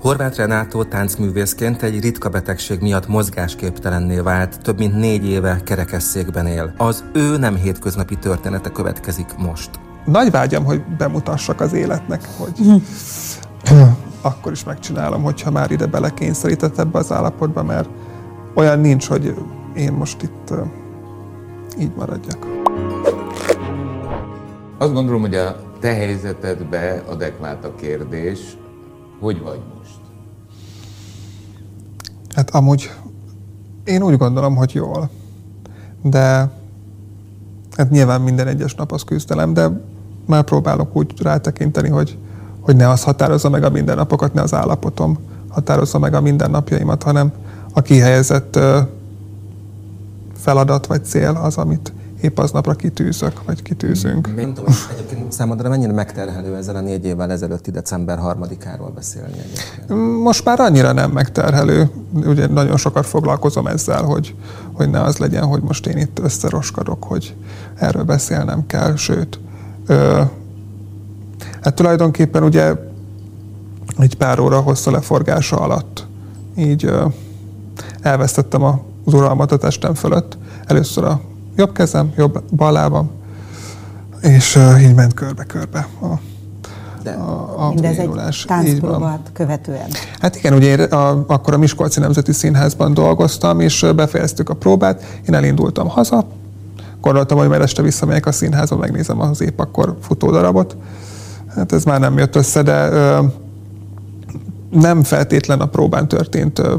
Horváth Renátó táncművészként egy ritka betegség miatt mozgásképtelenné vált, több mint négy éve kerekesszékben él. Az ő nem hétköznapi története következik most. Nagy vágyam, hogy bemutassak az életnek, hogy akkor is megcsinálom, hogyha már ide belekényszerített ebbe az állapotba, mert olyan nincs, hogy én most itt így maradjak. Azt gondolom, hogy a te helyzetedbe adekvát a kérdés, hogy vagy? Hát amúgy én úgy gondolom, hogy jól. De hát nyilván minden egyes nap az küzdelem, de már próbálok úgy rátekinteni, hogy, hogy ne az határozza meg a mindennapokat, ne az állapotom határozza meg a mindennapjaimat, hanem a kihelyezett feladat vagy cél az, amit épp aznapra kitűzök, vagy kitűzünk. Nem tudom, egyébként számodra mennyire megterhelő ezzel a négy évvel ezelőtti december harmadikáról beszélni egyébként? Most már annyira nem megterhelő. Ugye nagyon sokat foglalkozom ezzel, hogy, hogy ne az legyen, hogy most én itt összeroskadok, hogy erről beszélnem kell, sőt, ö, hát tulajdonképpen ugye egy pár óra hosszú leforgása alatt így ö, elvesztettem az uralmat a testem fölött. Először a jobb kezem, jobb bal lábam, és uh, így ment körbe-körbe a, de a, a Mindez egy táncpróbát követően. Hát igen, ugye én a, akkor a Miskolci Nemzeti Színházban dolgoztam, és befejeztük a próbát, én elindultam haza, gondoltam, hogy majd este visszamegyek a színházba, megnézem az épp akkor futódarabot. Hát ez már nem jött össze, de ö, nem feltétlen a próbán történt ö,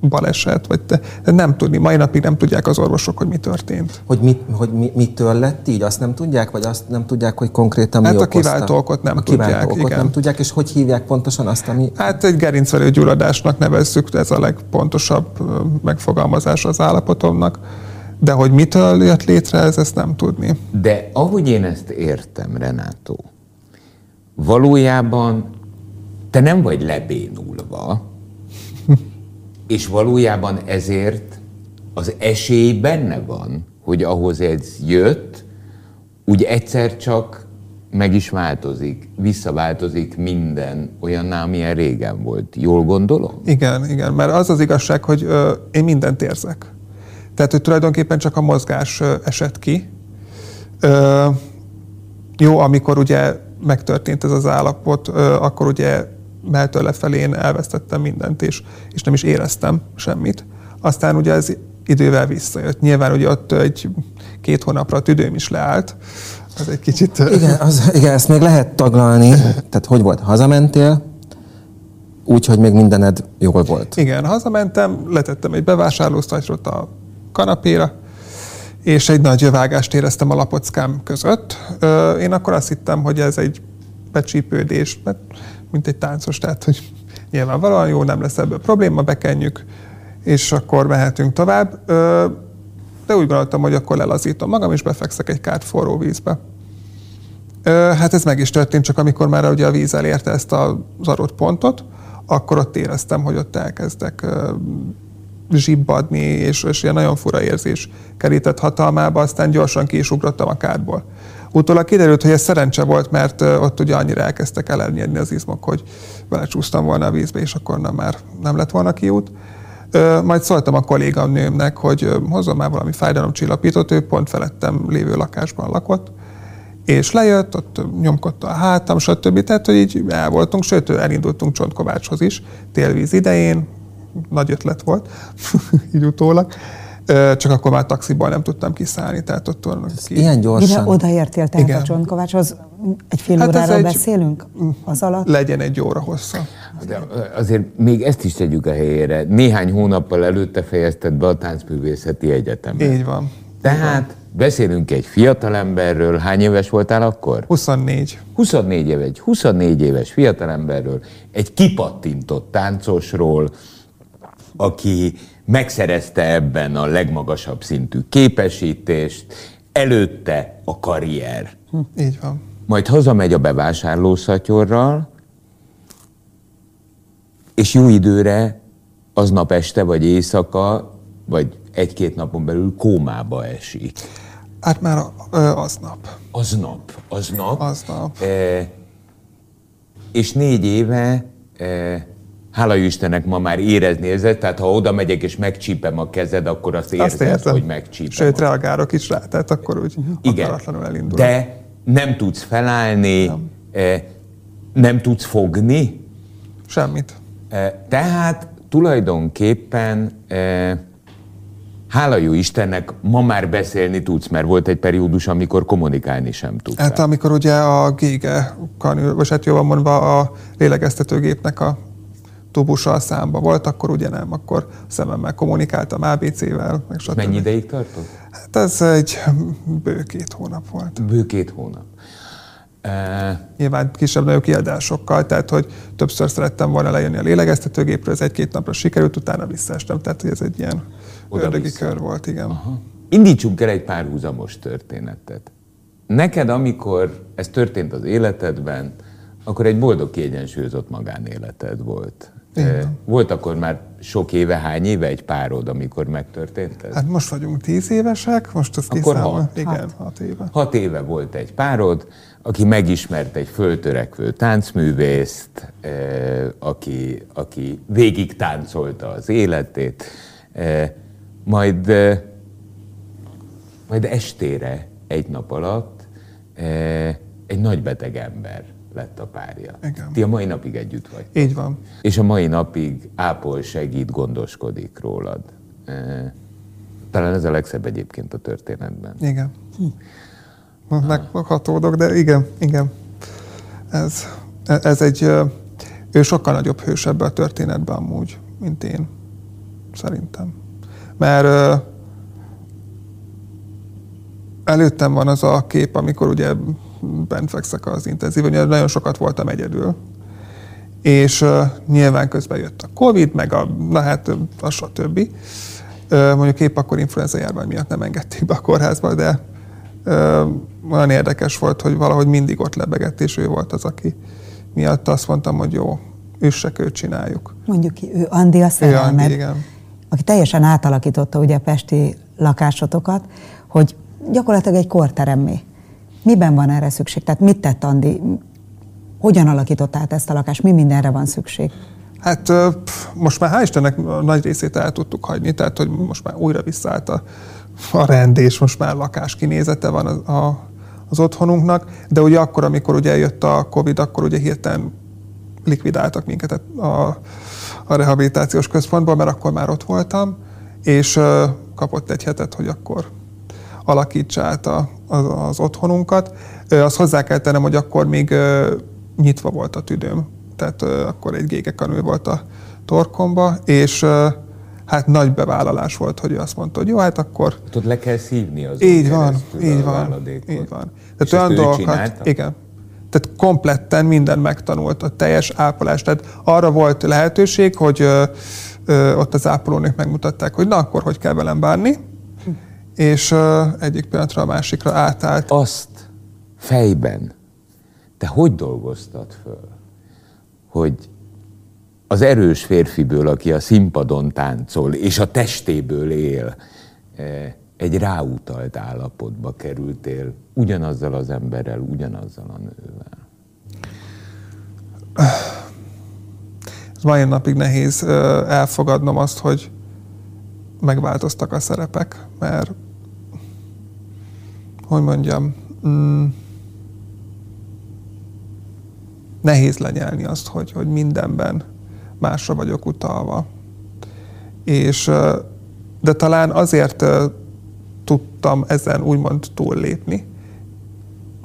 baleset, vagy te, de nem tudni. Mai napig nem tudják az orvosok, hogy mi történt. Hogy, mit, hogy mi, mitől lett így? Azt nem tudják? Vagy azt nem tudják, hogy konkrétan hát mi a kiváltó okot nem a tudják. okot igen. nem tudják, és hogy hívják pontosan azt, ami... Hát egy gerincvelő gyulladásnak nevezzük, ez a legpontosabb megfogalmazás az állapotomnak. De hogy mitől jött létre, ez ezt nem tudni. De ahogy én ezt értem, Renátó, valójában te nem vagy lebénulva, és valójában ezért az esély benne van, hogy ahhoz ez jött, úgy egyszer csak meg is változik, visszaváltozik minden olyan, amilyen régen volt. Jól gondolom? Igen, igen, mert az az igazság, hogy ö, én mindent érzek. Tehát, hogy tulajdonképpen csak a mozgás ö, esett ki. Ö, jó, amikor ugye megtörtént ez az állapot, ö, akkor ugye mehetől lefelé én elvesztettem mindent, és, és nem is éreztem semmit. Aztán ugye ez idővel visszajött. Nyilván ugye ott egy két hónapra a tüdőm is leállt. Az egy kicsit... Igen, az, igen, ezt még lehet taglalni. Tehát hogy volt? Hazamentél, úgy, hogy még mindened jól volt. Igen, hazamentem, letettem egy bevásárlósztatyrot a kanapéra, és egy nagy jövágást éreztem a lapockám között. Én akkor azt hittem, hogy ez egy becsípődés, mert mint egy táncos, tehát hogy nyilvánvalóan jó, nem lesz ebből probléma, bekenjük, és akkor mehetünk tovább. De úgy gondoltam, hogy akkor lelazítom magam, és befekszek egy kárt forró vízbe. Hát ez meg is történt, csak amikor már ugye a víz elérte ezt az adott pontot, akkor ott éreztem, hogy ott elkezdek zsibbadni, és, és ilyen nagyon fura érzés kerített hatalmába, aztán gyorsan ki is ugrottam a kárból. Utólag kiderült, hogy ez szerencse volt, mert ott ugye annyira elkezdtek elernyedni az izmok, hogy belecsúsztam volna a vízbe, és akkor nem már nem lett volna kiút. Majd szóltam a kolléganőmnek, hogy hozzon már valami fájdalomcsillapítót, ő pont felettem lévő lakásban lakott, és lejött, ott nyomkodta a hátam, stb. Tehát, hogy így el voltunk, sőt, elindultunk Csontkovácshoz is, télvíz idején, nagy ötlet volt, így utólag csak akkor már taxiból nem tudtam kiszállni, tehát ott ki. Ilyen gyorsan. Mire odaértél tehát Igen. a Csontkovácshoz? Egy fél hát óráról egy, beszélünk az alatt? Legyen egy óra hossza. De azért még ezt is tegyük a helyére. Néhány hónappal előtte fejezted be a táncművészeti egyetemet. Így van. Tehát van. beszélünk egy fiatalemberről. Hány éves voltál akkor? 24. 24 éves, egy 24 éves fiatalemberről, egy kipattintott táncosról, aki megszerezte ebben a legmagasabb szintű képesítést, előtte a karrier. Hm, így van. Majd hazamegy a bevásárlószatyorral, és jó időre aznap este, vagy éjszaka, vagy egy-két napon belül kómába esik. Hát már aznap. Aznap, aznap. Aznap. E, és négy éve e, hála Istennek ma már érezni érzed, tehát ha oda megyek és megcsípem a kezed, akkor azt érzed, azt hogy megcsípem. Sőt, reagálok is rá, tehát akkor úgy Igen, elindul. De nem tudsz felállni, nem. Eh, nem tudsz fogni. Semmit. Eh, tehát tulajdonképpen eh, hála jó Istennek, ma már beszélni tudsz, mert volt egy periódus, amikor kommunikálni sem tudsz. Hát amikor ugye a gége kanül, vagy hát jobban mondva a lélegeztetőgépnek a tubussal számba volt, akkor ugye nem, akkor szememmel kommunikáltam ABC-vel, meg stb. Mennyi ideig tartott? Hát ez egy bő két hónap volt. Bő két hónap. E... Nyilván kisebb-nagyobb kiadásokkal, tehát hogy többször szerettem volna lejönni a lélegeztetőgépről, ez egy-két napra sikerült, utána visszaestem, tehát hogy ez egy ilyen ördögi kör volt, igen. Aha. Indítsunk el egy párhuzamos történetet. Neked, amikor ez történt az életedben, akkor egy boldog, kiegyensúlyozott magánéleted volt. Igen. Volt akkor már sok éve, hány éve egy párod, amikor megtörtént ez? Hát most vagyunk tíz évesek, most az Akkor hat. Igen, hat. hat éve. Hat éve volt egy párod, aki megismert egy föltörekvő táncművészt, aki, aki végig táncolta az életét, majd, majd estére, egy nap alatt egy nagy beteg ember lett a párja. Igen. Ti a mai napig együtt vagy. Így van. És a mai napig ápol, segít, gondoskodik rólad. Talán ez a legszebb egyébként a történetben. Igen. Hm. Meghatódok, de igen, igen. Ez, ez egy, ő sokkal nagyobb hős ebbe a történetben amúgy, mint én, szerintem. Mert előttem van az a kép, amikor ugye bent fekszek az intenzív, ugye nagyon sokat voltam egyedül. És uh, nyilván közben jött a Covid, meg a, na hát a stb. Uh, mondjuk épp akkor influenza járvány miatt nem engedték be a kórházba, de uh, olyan érdekes volt, hogy valahogy mindig ott lebegett, és ő volt az, aki miatt azt mondtam, hogy jó, üssek, őt csináljuk. Mondjuk ki, ő Andi a szerelmed, Andi, igen. aki teljesen átalakította ugye a pesti lakásotokat, hogy gyakorlatilag egy korteremmé. Miben van erre szükség? Tehát mit tett Andi? Hogyan alakított át ezt a lakást? Mi mindenre van szükség? Hát most már hál' Istennek nagy részét el tudtuk hagyni, tehát hogy most már újra visszaállt a, a rend, és most már lakás kinézete van a, a, az otthonunknak, de ugye akkor, amikor ugye jött a Covid, akkor ugye hirtelen likvidáltak minket a, a rehabilitációs központból, mert akkor már ott voltam, és kapott egy hetet, hogy akkor alakítsa át a, az, az otthonunkat. Azt hozzá kell tennem, hogy akkor még nyitva volt a tüdőm, tehát akkor egy gégekanő volt a torkomba, és hát nagy bevállalás volt, hogy ő azt mondta, hogy jó, hát akkor... Tudod, le kell szívni az Így van, így van, így van. Tehát olyan dolgokat, igen. Tehát kompletten minden megtanult, a teljes ápolás. Tehát arra volt lehetőség, hogy ö, ö, ott az ápolónők megmutatták, hogy na akkor hogy kell velem bánni, és egyik pillanatra a másikra átállt. Azt fejben te hogy dolgoztad föl, hogy az erős férfiből, aki a színpadon táncol, és a testéből él, egy ráutalt állapotba kerültél ugyanazzal az emberrel, ugyanazzal a nővel? Ez mai napig nehéz elfogadnom azt, hogy megváltoztak a szerepek, mert hogy mondjam, mm, nehéz lenyelni azt, hogy, hogy mindenben másra vagyok utalva. És, de talán azért tudtam ezen úgymond túllépni,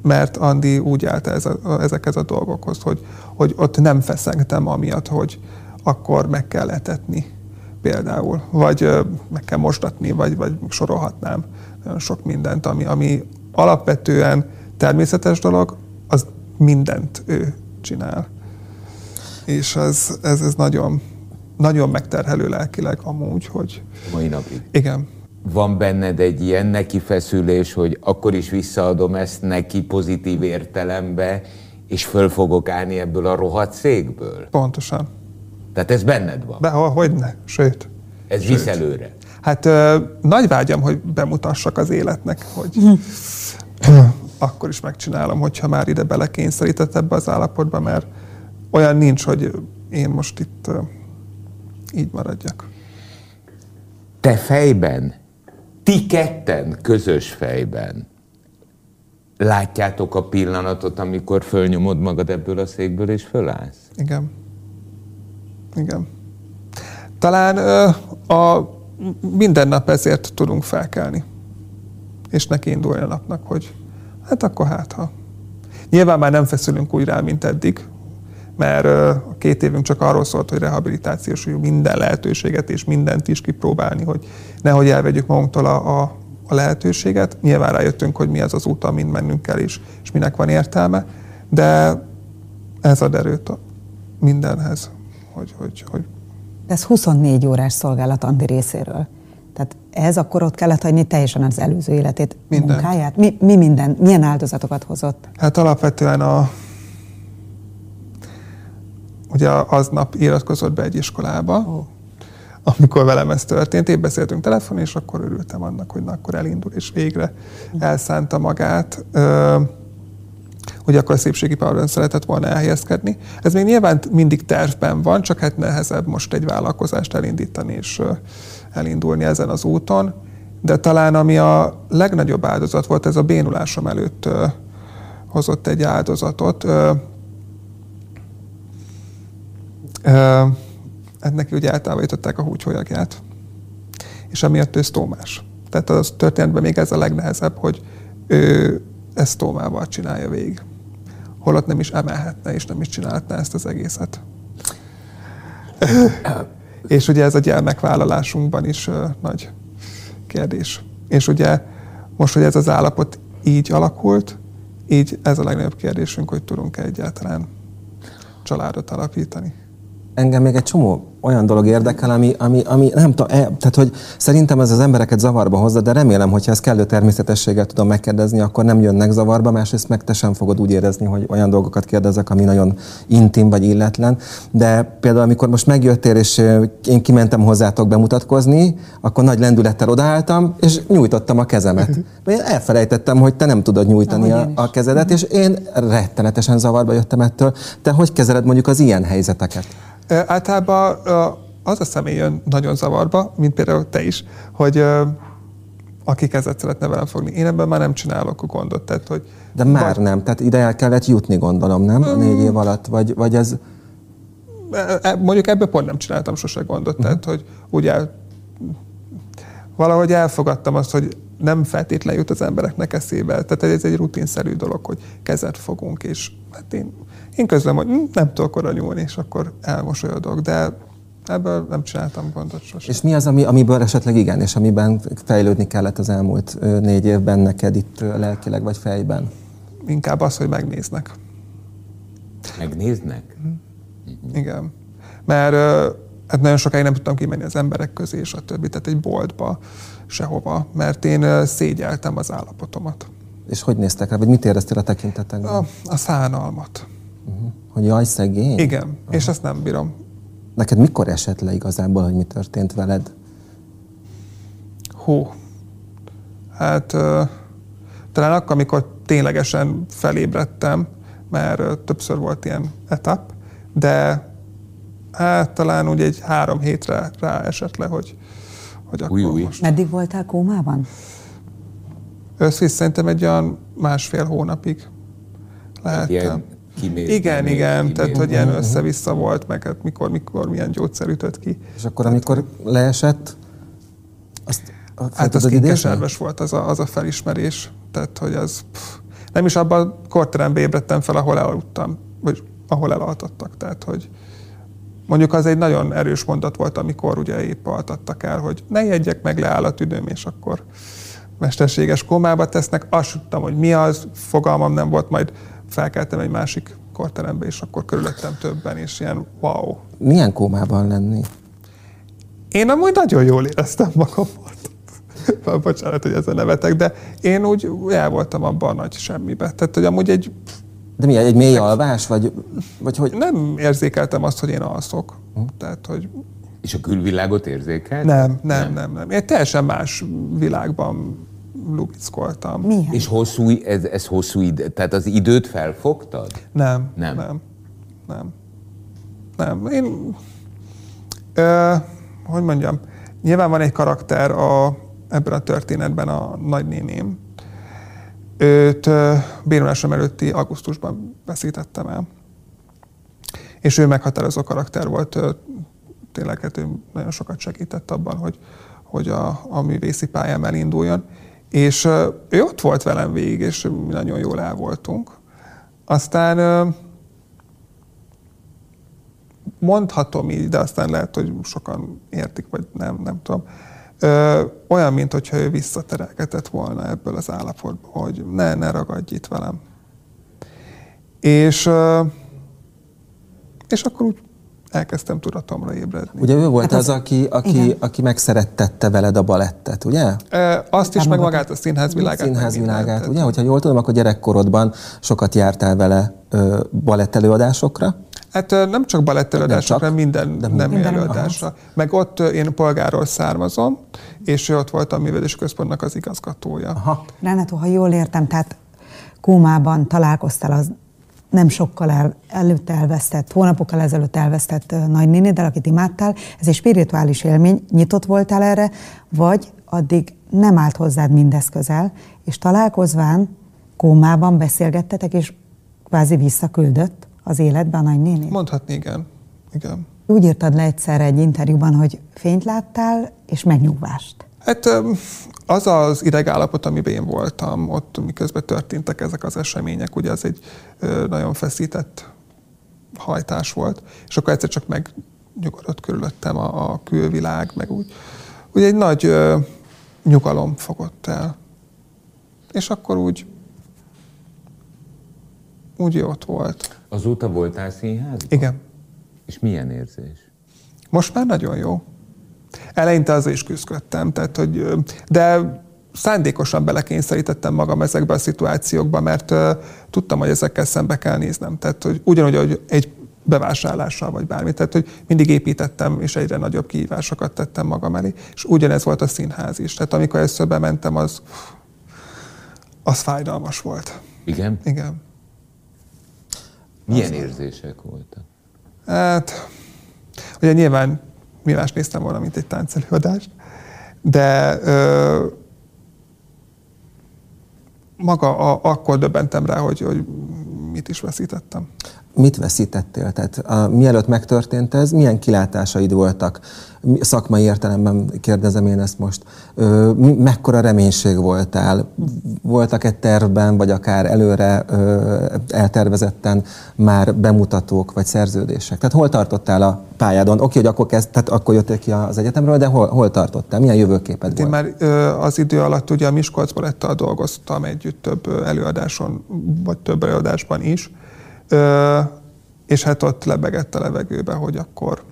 mert Andi úgy állt ez a, ezekhez a dolgokhoz, hogy, hogy ott nem feszengtem amiatt, hogy akkor meg kell etetni például, vagy meg kell mosdatni, vagy, vagy sorolhatnám sok mindent, ami, ami alapvetően természetes dolog, az mindent ő csinál. És ez, ez, ez nagyon, nagyon megterhelő lelkileg amúgy, hogy... Mai napig. Igen. Van benned egy ilyen neki feszülés, hogy akkor is visszaadom ezt neki pozitív értelembe, és föl fogok állni ebből a rohadt székből? Pontosan. Tehát ez benned van? Be, hogy ne, sőt. Ez sőt. visz előre? Hát ö, nagy vágyam, hogy bemutassak az életnek, hogy akkor is megcsinálom, hogyha már ide belekényszerített ebbe az állapotba, mert olyan nincs, hogy én most itt így maradjak. Te fejben, ti ketten közös fejben látjátok a pillanatot, amikor fölnyomod magad ebből a székből és fölállsz? Igen. Igen. Talán ö, a minden nap ezért tudunk felkelni. És neki indulni a napnak, hogy hát akkor hát ha. Nyilván már nem feszülünk úgy rá, mint eddig, mert a két évünk csak arról szólt, hogy rehabilitációs, hogy minden lehetőséget és mindent is kipróbálni, hogy nehogy elvegyük magunktól a, a, a lehetőséget. Nyilván rájöttünk, hogy mi az az út, amin mennünk kell, és, és minek van értelme, de ez ad erőt a mindenhez, hogy, hogy, hogy de ez 24 órás szolgálat Andi részéről. Tehát ez akkor ott kellett hagyni teljesen az előző életét, Mindent. munkáját? Mi, mi minden, milyen áldozatokat hozott? Hát alapvetően a, ugye aznap iratkozott be egy iskolába, oh. amikor velem ez történt. Én beszéltünk telefon, és akkor örültem annak, hogy na, akkor elindul, és végre elszánta magát. Ö, hogy akkor a szépségiparban szeretett volna elhelyezkedni. Ez még nyilván mindig tervben van, csak hát nehezebb most egy vállalkozást elindítani és elindulni ezen az úton. De talán ami a legnagyobb áldozat volt, ez a bénulásom előtt hozott egy áldozatot. Hát neki ugye eltávolították a húgyhólyagját, és amiatt ő sztómás. Tehát az történetben még ez a legnehezebb, hogy ő ezt tómával csinálja végig holott nem is emelhetne, és nem is csinálhatná ezt az egészet. és ugye ez a gyermekvállalásunkban is nagy kérdés. És ugye most, hogy ez az állapot így alakult, így ez a legnagyobb kérdésünk, hogy tudunk-e egyáltalán családot alapítani engem még egy csomó olyan dolog érdekel, ami, ami, ami nem tudom, e, tehát hogy szerintem ez az embereket zavarba hozza, de remélem, hogyha ezt kellő természetességgel tudom megkérdezni, akkor nem jönnek zavarba, másrészt meg te sem fogod úgy érezni, hogy olyan dolgokat kérdezek, ami nagyon intim vagy illetlen. De például, amikor most megjöttél, és én kimentem hozzátok bemutatkozni, akkor nagy lendülettel odaálltam, és nyújtottam a kezemet. Én elfelejtettem, hogy te nem tudod nyújtani a, a kezedet, és én rettenetesen zavarba jöttem ettől. Te hogy kezeled mondjuk az ilyen helyzeteket? Általában az a személy jön nagyon zavarba, mint például te is, hogy aki kezet szeretne velem fogni. Én ebben már nem csinálok a gondot. Tehát, hogy De már vagy... nem, tehát ide el kellett jutni, gondolom, nem? A négy év alatt, vagy, vagy ez... E, mondjuk ebből pont nem csináltam sose gondot, tehát, hogy ugye valahogy elfogadtam azt, hogy nem feltétlenül jut az embereknek eszébe. Tehát ez egy rutinszerű dolog, hogy kezet fogunk, és hát én én közlöm, hogy nem tudok oda nyúlni, és akkor elmosolyodok, de ebből nem csináltam gondot sosem. És mi az, ami, amiből esetleg igen, és amiben fejlődni kellett az elmúlt négy évben neked itt lelkileg vagy fejben? Inkább az, hogy megnéznek. Megnéznek? Mm. Igen. Mert hát nagyon sokáig nem tudtam kimenni az emberek közé, és a többi, tehát egy boltba, sehova, mert én szégyeltem az állapotomat. És hogy néztek rá, vagy mit éreztél a tekintetekben? A, a szánalmat. Uh-huh. Hogy jaj, szegény? Igen, uh-huh. és ezt nem bírom. Neked mikor esett le igazából, hogy mi történt veled? Hú, hát uh, talán akkor, amikor ténylegesen felébredtem, mert uh, többször volt ilyen etap, de hát talán úgy egy három hétre rá esett le, hogy, hogy akkor új, új. most... Meddig voltál kómában? Összvisz szerintem egy olyan másfél hónapig lehettem. Kimér, igen, kimér, igen, kimér. tehát hogy ilyen össze-vissza volt, meg hát mikor, mikor milyen gyógyszer ütött ki. És akkor, amikor leesett, azt Hát az kinkeserves volt az a, az a felismerés, tehát hogy az pff, nem is abban a korterembe ébredtem fel, ahol elaludtam, vagy ahol elaltattak, tehát hogy mondjuk az egy nagyon erős mondat volt, amikor ugye épp altattak el, hogy ne jegyek meg, leáll a tüdőm, és akkor mesterséges komába tesznek. Azt tudtam, hogy mi az, fogalmam nem volt, majd felkeltem egy másik korterembe, és akkor körülöttem többen, és ilyen wow. Milyen kómában lenni? Én amúgy nagyon jól éreztem magamat. Bocsánat, hogy ezzel nevetek, de én úgy el voltam abban a nagy semmibe. Tehát, hogy amúgy egy... De mi, egy mély alvás? Vagy, vagy hogy... Nem érzékeltem azt, hogy én alszok. Hm. Tehát, hogy... És a külvilágot érzékelt? Nem, nem, nem, nem. nem. Én teljesen más világban lubickoltam. Milyen? És hosszú, ez, ez hosszú idő, tehát az időt felfogtad? Nem, nem, nem, nem. nem. Én, Ö, hogy mondjam, nyilván van egy karakter a, ebben a történetben a nagynéném. Őt bénulásom előtti augusztusban veszítettem el. És ő meghatározó karakter volt, tényleg hát ő nagyon sokat segített abban, hogy, hogy a, a művészi pályám elinduljon. És ő ott volt velem végig, és mi nagyon jól el voltunk. Aztán mondhatom így, de aztán lehet, hogy sokan értik, vagy nem, nem tudom. Ö, olyan, mint hogyha ő visszaterelgetett volna ebből az állapotból, hogy ne, ne ragadj itt velem. És, ö, és akkor úgy elkezdtem tudatomra ébredni. Ugye ő volt hát az, az, aki, aki, aki megszerettette veled a balettet, ugye? E, azt is, meg magát a színházvilágát. Színházvilágát, ugye? Hogyha jól tudom, akkor gyerekkorodban sokat jártál vele ö, balettelőadásokra. Hát nem csak balettelőadásokra, minden de nem minden előadásra. Aha. Meg ott én polgáról származom, és ő ott volt a művelési központnak az igazgatója. Aha. Renátó, ha jól értem, tehát Kómában találkoztál az nem sokkal el, előtte elvesztett, hónapokkal ezelőtt elvesztett nagynénéddel, akit imádtál. Ez egy spirituális élmény, nyitott voltál erre, vagy addig nem állt hozzád mindez közel, és találkozván kómában beszélgettetek, és kvázi visszaküldött az életbe a nagynéni? Mondhatni igen. igen. Úgy írtad le egyszer egy interjúban, hogy fényt láttál, és megnyugvást. Hát az az idegállapot, amiben én voltam, ott miközben történtek ezek az események, ugye az egy nagyon feszített hajtás volt, és akkor egyszer csak megnyugodott körülöttem a, a külvilág, meg úgy, úgy egy nagy ö, nyugalom fogott el. És akkor úgy úgy ott volt. Azóta voltál színházban? Igen. És milyen érzés? Most már nagyon jó. Eleinte az is küzdöttem, tehát, hogy, de szándékosan belekényszerítettem magam ezekbe a szituációkba, mert uh, tudtam, hogy ezekkel szembe kell néznem. Tehát, hogy ugyanúgy, hogy egy bevásárlással, vagy bármi. Tehát, hogy mindig építettem, és egyre nagyobb kihívásokat tettem magam elé. És ugyanez volt a színház is. Tehát amikor először bementem, az, az fájdalmas volt. Igen? Igen. Milyen az érzések voltak? Hát, ugye nyilván mi más néztem volna, mint egy táncelőadást, de ö, maga a, akkor döbbentem rá, hogy, hogy mit is veszítettem. Mit veszítettél? Tehát a, mielőtt megtörtént ez, milyen kilátásaid voltak? Szakmai értelemben kérdezem én ezt most. Ö, mekkora reménység voltál? Voltak-e tervben, vagy akár előre ö, eltervezetten már bemutatók, vagy szerződések? Tehát hol tartottál a pályádon? Oké, hogy akkor, kezd, tehát akkor jöttél ki az egyetemről, de hol, hol tartottál? Milyen jövőképed hát Én volt? már ö, az idő alatt ugye a Miskolc Balettal dolgoztam együtt több előadáson, vagy több előadásban is és hát ott lebegett a levegőbe, hogy akkor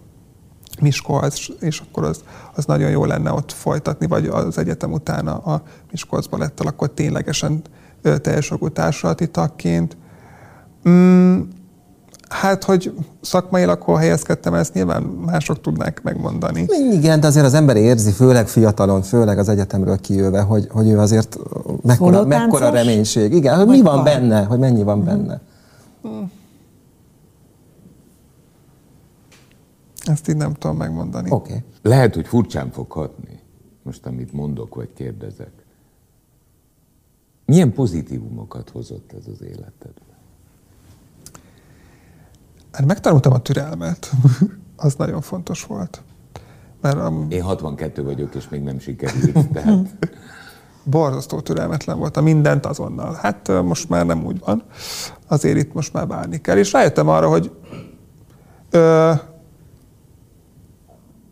Miskolc, és akkor az, az nagyon jó lenne ott folytatni, vagy az egyetem után a Miskolc Balettal, akkor ténylegesen teljes jogú társulati tagként. Mm, hát, hogy szakmailag hol helyezkedtem, ezt nyilván mások tudnák megmondani. Igen, de azért az ember érzi, főleg fiatalon, főleg az egyetemről kijöve, hogy, hogy ő azért mekkora, mekkora reménység. Igen, hogy mi van benne, hogy mennyi van benne. Hmm. Ezt így nem tudom megmondani. Oké. Okay. Lehet, hogy furcsán fog hatni, most amit mondok, vagy kérdezek. Milyen pozitívumokat hozott ez az életedbe? Hát megtanultam a türelmet. az nagyon fontos volt. Mert a... Én 62 vagyok, és még nem sikerült, tehát... borzasztó türelmetlen a mindent azonnal. Hát most már nem úgy van. Azért itt most már várni kell. És rájöttem arra, hogy ö,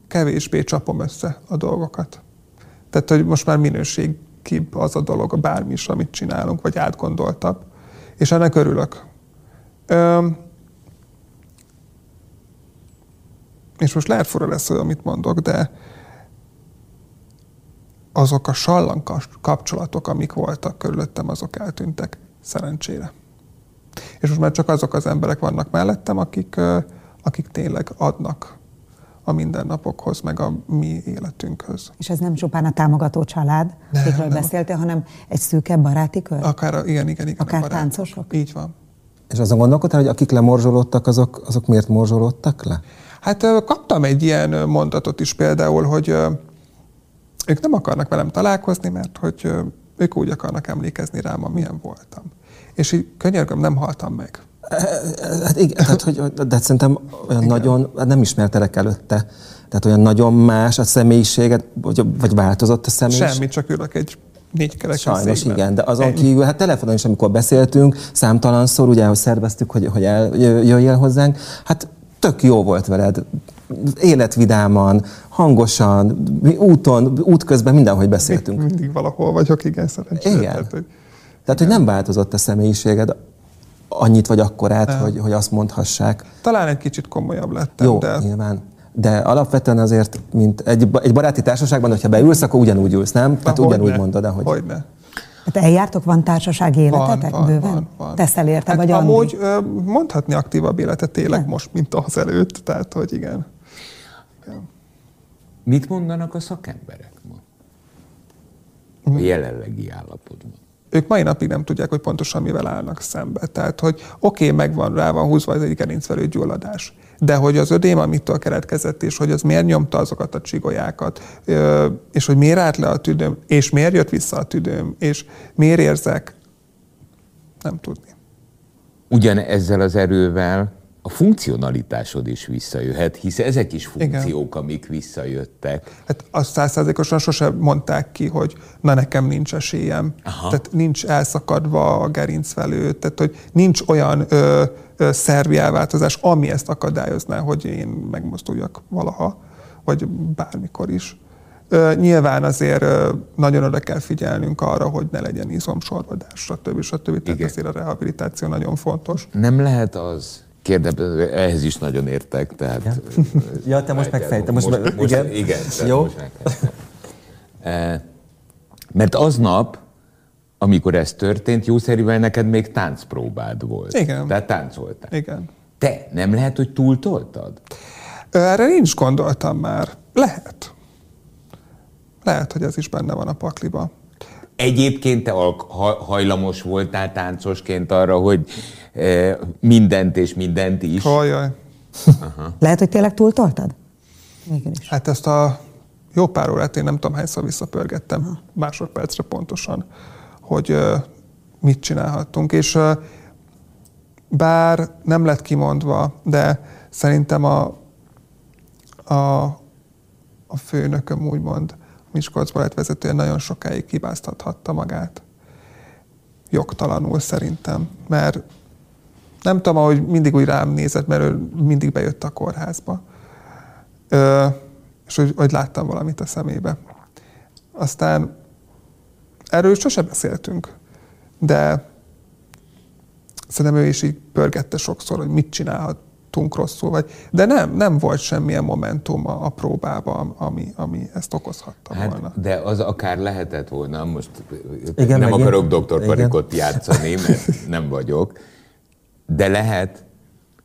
kevésbé csapom össze a dolgokat. Tehát, hogy most már minőségibb az a dolog, bármi is, amit csinálunk, vagy átgondoltabb. És ennek örülök. Ö, és most lehet fura lesz, amit mondok, de azok a sallang kapcsolatok, amik voltak körülöttem, azok eltűntek, szerencsére. És most már csak azok az emberek vannak mellettem, akik, akik tényleg adnak a mindennapokhoz, meg a mi életünkhöz. És ez nem csupán a támogató család, nem, akikről nem. beszéltél, hanem egy szűkebb baráti kör? Akár, igen, igen, igen. Akár táncosok? Így van. És azon gondolkodtál, hogy akik lemorzsolódtak, azok, azok miért morzsolódtak le? Hát kaptam egy ilyen mondatot is például, hogy ők nem akarnak velem találkozni, mert hogy ők úgy akarnak emlékezni rám, amilyen voltam. És így könyörgöm, nem haltam meg. Hát igen, tehát, hogy, de szerintem olyan igen. nagyon, hát nem ismertelek előtte. Tehát olyan nagyon más a személyiséget, vagy, vagy változott a személyiség? Semmi, csak ülök egy négy kerek Sajnos székben. igen, de azon kívül, hát telefonon is, amikor beszéltünk, számtalanszor, ugye, hogy szerveztük, hogy, hogy eljöjjél hozzánk, hát tök jó volt veled, életvidáman, hangosan, úton, útközben mindenhogy beszéltünk. Mindig valahol vagyok, igen, szerencsére. Igen. Tehát, hogy, tehát, hogy nem változott a személyiséged annyit vagy akkorát, hogy, hogy azt mondhassák. Talán egy kicsit komolyabb lettem. Jó, de... nyilván. De alapvetően azért, mint egy, egy baráti társaságban, hogyha beülsz, akkor ugyanúgy ülsz, nem? Tehát hogy ugyanúgy ne. mondod, ahogy. Hogyne. Hát eljártok, van társasági életetek van, van, bőven? Van, van. Teszel érte, hát vagy amúgy Andi? mondhatni aktívabb életet tényleg most, mint az előtt, tehát hogy igen. igen. Mit mondanak a szakemberek ma? A jelenlegi állapotban ők mai napig nem tudják, hogy pontosan mivel állnak szembe. Tehát, hogy oké, okay, megvan, rá van húzva az egy gerincvelő gyulladás, de hogy az ödém, amitől keletkezett, és hogy az miért nyomta azokat a csigolyákat, és hogy miért állt le a tüdőm, és miért jött vissza a tüdőm, és miért érzek, nem tudni. Ugyan ezzel az erővel a funkcionalitásod is visszajöhet, hisz ezek is funkciók, Igen. amik visszajöttek. Hát azt százszázalékosan sose mondták ki, hogy na nekem nincs esélyem. Aha. Tehát nincs elszakadva a gerincvelő, tehát hogy nincs olyan ö, ö, szervi elváltozás, ami ezt akadályozná, hogy én megmozduljak valaha, vagy bármikor is. Ö, nyilván azért ö, nagyon oda kell figyelnünk arra, hogy ne legyen izomsorvadás, stb. stb. Tehát azért a rehabilitáció nagyon fontos. Nem lehet az, Kérdem, ehhez is nagyon értek, tehát... Ja, ja te most megfejtem. Most, most, most, igen? igen Jó. Most e, mert aznap, amikor ez történt, jószerűen neked még táncpróbád volt. Igen. Tehát táncoltál. Igen. Te, nem lehet, hogy túltoltad? Erre nincs gondoltam már. Lehet. Lehet, hogy ez is benne van a pakliba. Egyébként te hajlamos voltál táncosként arra, hogy eh, mindent és mindent is. Hajjaj. Aha. Lehet, hogy tényleg túltoltad? Mégis. Hát ezt a jó pár órát én nem tudom hányszor visszapörgettem, Aha. másodpercre pontosan, hogy mit csinálhattunk. És bár nem lett kimondva, de szerintem a, a, a főnököm úgymond Miskolc vezetője nagyon sokáig kibáztathatta magát. Jogtalanul szerintem, mert nem tudom, ahogy mindig úgy rám nézett, mert ő mindig bejött a kórházba. Ö, és hogy, hogy láttam valamit a szemébe. Aztán erről sose beszéltünk, de szerintem ő is így pörgette sokszor, hogy mit csinálhat tudtunk rosszul, vagy, de nem, nem volt semmilyen momentum a, a próbában, ami, ami ezt okozhatta hát, volna. De az akár lehetett volna, most igen, nem akarok doktor Parikot játszani, mert nem vagyok, de lehet,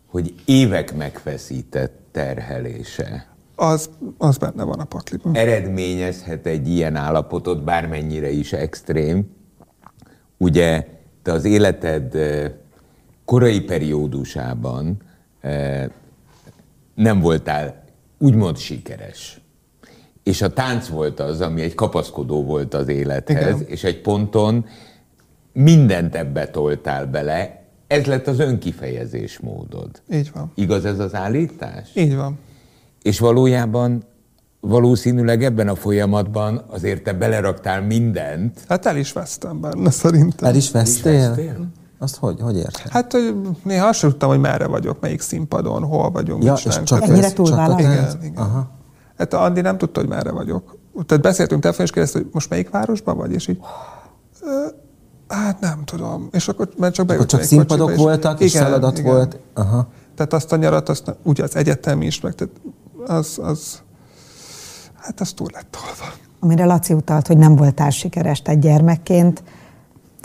hogy évek megfeszített terhelése. Az, az benne van a pakliban. Eredményezhet egy ilyen állapotot, bármennyire is extrém. Ugye te az életed korai periódusában nem voltál úgymond sikeres. És a tánc volt az, ami egy kapaszkodó volt az élethez, Igen. és egy ponton mindent ebbe toltál bele, ez lett az önkifejezés módod. Így van. Igaz ez az állítás? Így van. És valójában valószínűleg ebben a folyamatban azért te beleraktál mindent. Hát el is vesztem benne szerintem. El is vesztél? El is vesztél? Azt hogy, hogy érted? Hát hogy néha azt sem tudtam, hogy merre vagyok, melyik színpadon, hol vagyunk. Ja, és csak Ennyire túlvállal? Igen, igen. Aha. Hát Andi nem tudta, hogy merre vagyok. Tehát beszéltünk telefonon, és kérdezte, hogy most melyik városban vagy, és így... Hát nem tudom. És akkor mert csak Akkor csak színpadok kocsiba, voltak, és, igen, feladat igen. volt. Aha. Tehát azt a nyarat, azt, ugye az egyetem is, meg tehát az, az, hát az túl lett tolva. Amire Laci utalt, hogy nem voltál sikeres, tehát gyermekként,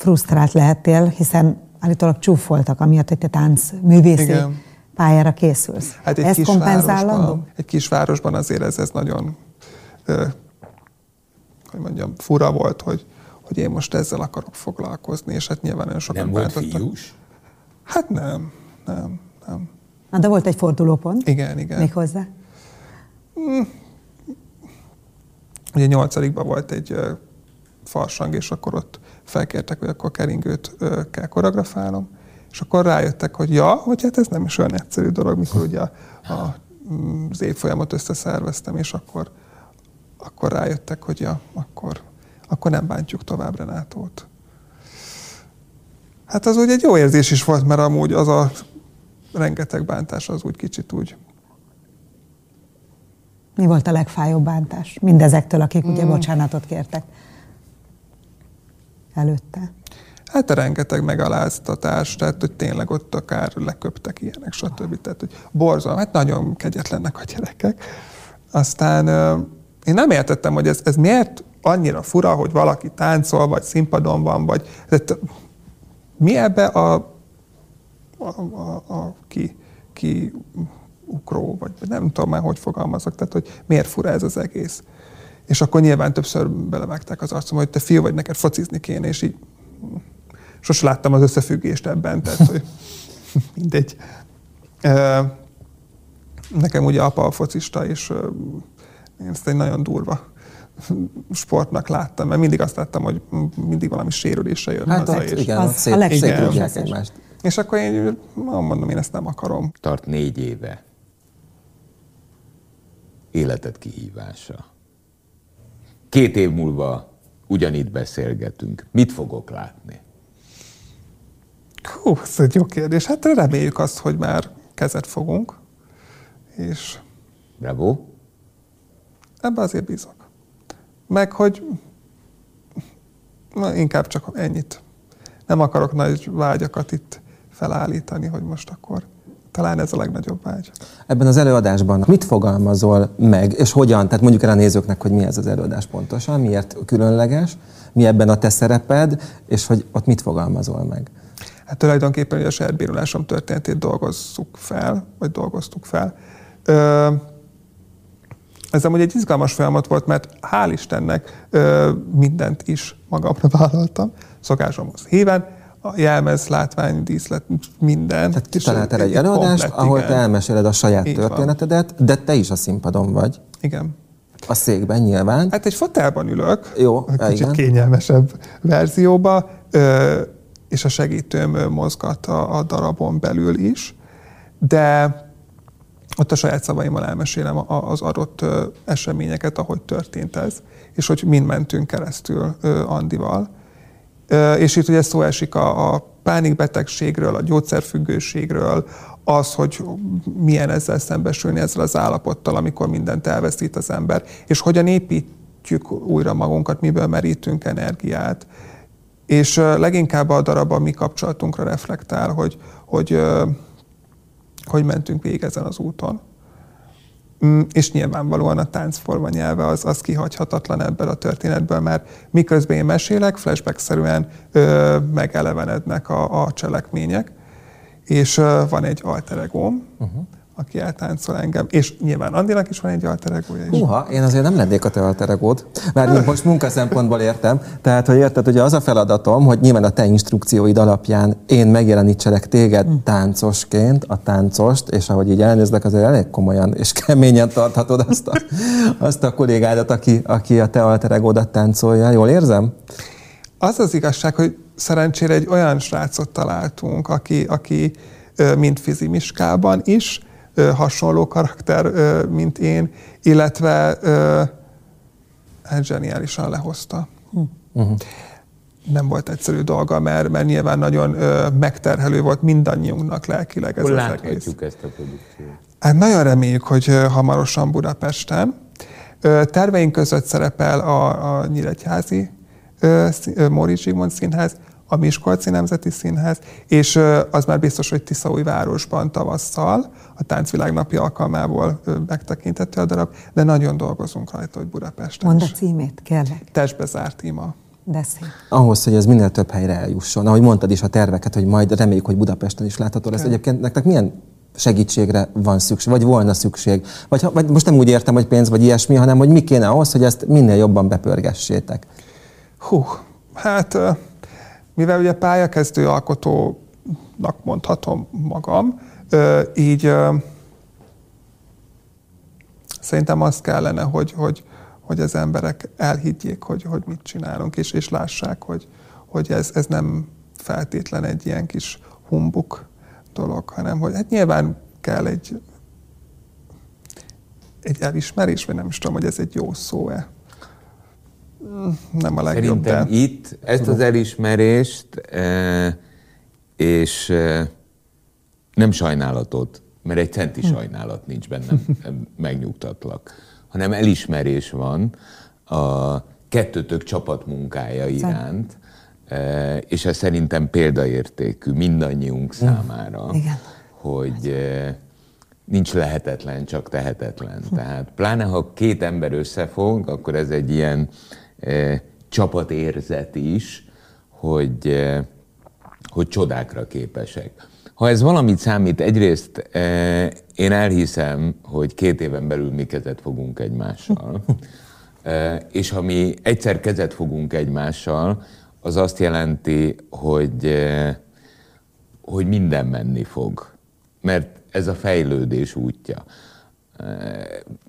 frusztrált lehettél, hiszen állítólag csúfoltak, amiatt, hogy te tánc művészi Igen. pályára készülsz. Hát egy ez kompenzálandó? Egy kisvárosban azért ez, ez nagyon, ö, hogy mondjam, fura volt, hogy, hogy én most ezzel akarok foglalkozni, és hát nyilván nagyon sokan Nem volt fiús? Hát nem, nem, nem. Na, de volt egy fordulópont. Igen, igen. Még hozzá? Mm. Ugye nyolcadikban volt egy farsang, és akkor ott felkértek, hogy akkor keringőt kell koreografálnom, és akkor rájöttek, hogy ja, hogy hát ez nem is olyan egyszerű dolog, mikor ugye a, a, az évfolyamot összeszerveztem, és akkor, akkor rájöttek, hogy ja, akkor, akkor nem bántjuk tovább Renátót. Hát az úgy egy jó érzés is volt, mert amúgy az a rengeteg bántás az úgy kicsit úgy mi volt a legfájóbb bántás mindezektől, akik ugye mm. bocsánatot kértek előtte? Hát rengeteg megaláztatás, tehát hogy tényleg ott akár leköptek ilyenek, stb. Tehát, hogy borzalom, hát nagyon kegyetlenek a gyerekek. Aztán én nem értettem, hogy ez, ez miért annyira fura, hogy valaki táncol, vagy színpadon van, vagy tehát mi ebbe a, a, a, a ki, ki ukró, vagy nem tudom már, hogy fogalmazok, tehát hogy miért fura ez az egész. És akkor nyilván többször belevágták az arcom, hogy te fiú vagy, neked focizni kéne, és így sose láttam az összefüggést ebben, tehát hogy mindegy. Nekem ugye apa a focista, és én ezt egy nagyon durva sportnak láttam, mert mindig azt láttam, hogy mindig valami sérülése jön hát haza. És igen, az, szép, a legszép egymást. És akkor én mondom, én ezt nem akarom. Tart négy éve életed kihívása. Két év múlva ugyanitt beszélgetünk. Mit fogok látni? Hú, ez egy jó kérdés. Hát reméljük azt, hogy már kezet fogunk. És... Bravo. Ebbe azért bízok. Meg, hogy na, inkább csak ennyit. Nem akarok nagy vágyakat itt felállítani, hogy most akkor talán ez a legnagyobb vágy. Ebben az előadásban mit fogalmazol meg, és hogyan? Tehát mondjuk el a nézőknek, hogy mi ez az előadás pontosan, miért különleges, mi ebben a te szereped, és hogy ott mit fogalmazol meg? Hát tulajdonképpen a saját bírulásom történetét dolgozzuk fel, vagy dolgoztuk fel. Ö, ez amúgy egy izgalmas folyamat volt, mert hál' Istennek ö, mindent is magamra vállaltam, szokásomhoz híven, a jelmez, látvány, díszlet, minden. Tehát kitaláltál egy előadást, komplett, ahol igen. te elmeséled a saját Így történetedet, van. de te is a színpadon vagy. Igen. A székben nyilván. Hát egy fotelban ülök, Jó, kicsit igen. kényelmesebb verzióba, és a segítőm mozgat a, a darabon belül is, de ott a saját szavaimmal elmesélem az adott eseményeket, ahogy történt ez, és hogy mind mentünk keresztül Andival és itt ugye szó esik a, a pánikbetegségről, a gyógyszerfüggőségről, az, hogy milyen ezzel szembesülni ezzel az állapottal, amikor mindent elveszít az ember, és hogyan építjük újra magunkat, miből merítünk energiát. És leginkább a darab a mi kapcsolatunkra reflektál, hogy, hogy, hogy mentünk végig ezen az úton. Mm, és nyilvánvalóan a táncforma nyelve az, az kihagyhatatlan ebből a történetből, mert miközben én mesélek, flashback-szerűen ö, megelevenednek a, a cselekmények, és ö, van egy alter uh-huh aki eltáncol engem, és nyilván Andinak is van egy alter egója is. Uha, én azért nem lennék a te alter egód, mert most munka szempontból értem. Tehát, hogy érted, hogy az a feladatom, hogy nyilván a te instrukcióid alapján én megjelenítselek téged hm. táncosként, a táncost, és ahogy így elnézlek, azért elég komolyan és keményen tarthatod azt a, azt a kollégádat, aki, aki a te alter egódat táncolja. Jól érzem? Az az igazság, hogy szerencsére egy olyan srácot találtunk, aki, aki mint fizimiskában is, hasonló karakter, mint én, illetve hát zseniálisan lehozta. Uh-huh. Nem volt egyszerű dolga, mert, mert nyilván nagyon megterhelő volt mindannyiunknak lelkileg ez Hol az egész. ezt a produkciót? Hát nagyon reméljük, hogy hamarosan Budapesten. Terveink között szerepel a, a Nyíregyházi Móricz Zsigmond Színház, a Miskolci Nemzeti Színház, és az már biztos, hogy Tiszaújvárosban tavasszal, a Táncvilág napi alkalmából megtekinthető a darab, de nagyon dolgozunk rajta, hogy Budapesten Mondd a címét, kérlek. Testbe zárt ima. De szép. Ahhoz, hogy ez minél több helyre eljusson. Ahogy mondtad is a terveket, hogy majd reméljük, hogy Budapesten is látható lesz. Egyébként nektek milyen segítségre van szükség, vagy volna szükség? Vagy, vagy most nem úgy értem, hogy pénz vagy ilyesmi, hanem hogy mi kéne ahhoz, hogy ezt minél jobban bepörgessétek? Hú, hát mivel ugye pályakezdő alkotónak mondhatom magam, így szerintem az kellene, hogy, hogy, hogy az emberek elhiggyék, hogy, hogy mit csinálunk, és, és lássák, hogy, hogy ez, ez nem feltétlen egy ilyen kis humbuk dolog, hanem hogy hát nyilván kell egy, egy elismerés, vagy nem is tudom, hogy ez egy jó szó-e. Nem a legjobb, Szerintem de... itt ezt az elismerést e, és e, nem sajnálatot, mert egy centi hm. sajnálat nincs bennem, megnyugtatlak, hanem elismerés van a kettőtök csapatmunkája iránt, e, és ez szerintem példaértékű mindannyiunk hm. számára, Igen. hogy nincs lehetetlen, csak tehetetlen. Hm. Tehát pláne ha két ember összefog, akkor ez egy ilyen csapatérzet is, hogy, hogy csodákra képesek. Ha ez valamit számít, egyrészt én elhiszem, hogy két éven belül mi kezet fogunk egymással. És ha mi egyszer kezet fogunk egymással, az azt jelenti, hogy, hogy minden menni fog. Mert ez a fejlődés útja.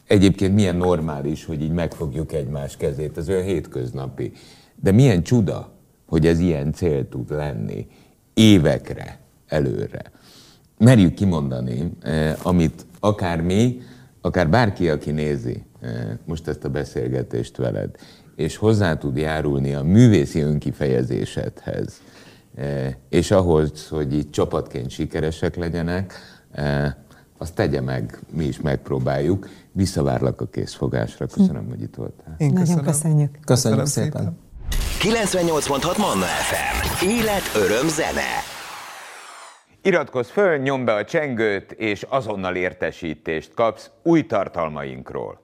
Egyébként milyen normális, hogy így megfogjuk egymás kezét, ez olyan hétköznapi. De milyen csuda, hogy ez ilyen cél tud lenni évekre előre. Merjük kimondani, eh, amit akár mi, akár bárki, aki nézi eh, most ezt a beszélgetést veled, és hozzá tud járulni a művészi önkifejezésedhez, eh, és ahhoz, hogy itt csapatként sikeresek legyenek, azt tegye meg, mi is megpróbáljuk. Visszavárlak a készfogásra. Köszönöm, hogy itt voltál. Én köszönöm. Nagyon köszönjük. Köszönjük, köszönöm szépen. szépen. 98.6 Manna FM. Élet, öröm, zene. Iratkozz föl, nyomd be a csengőt, és azonnal értesítést kapsz új tartalmainkról.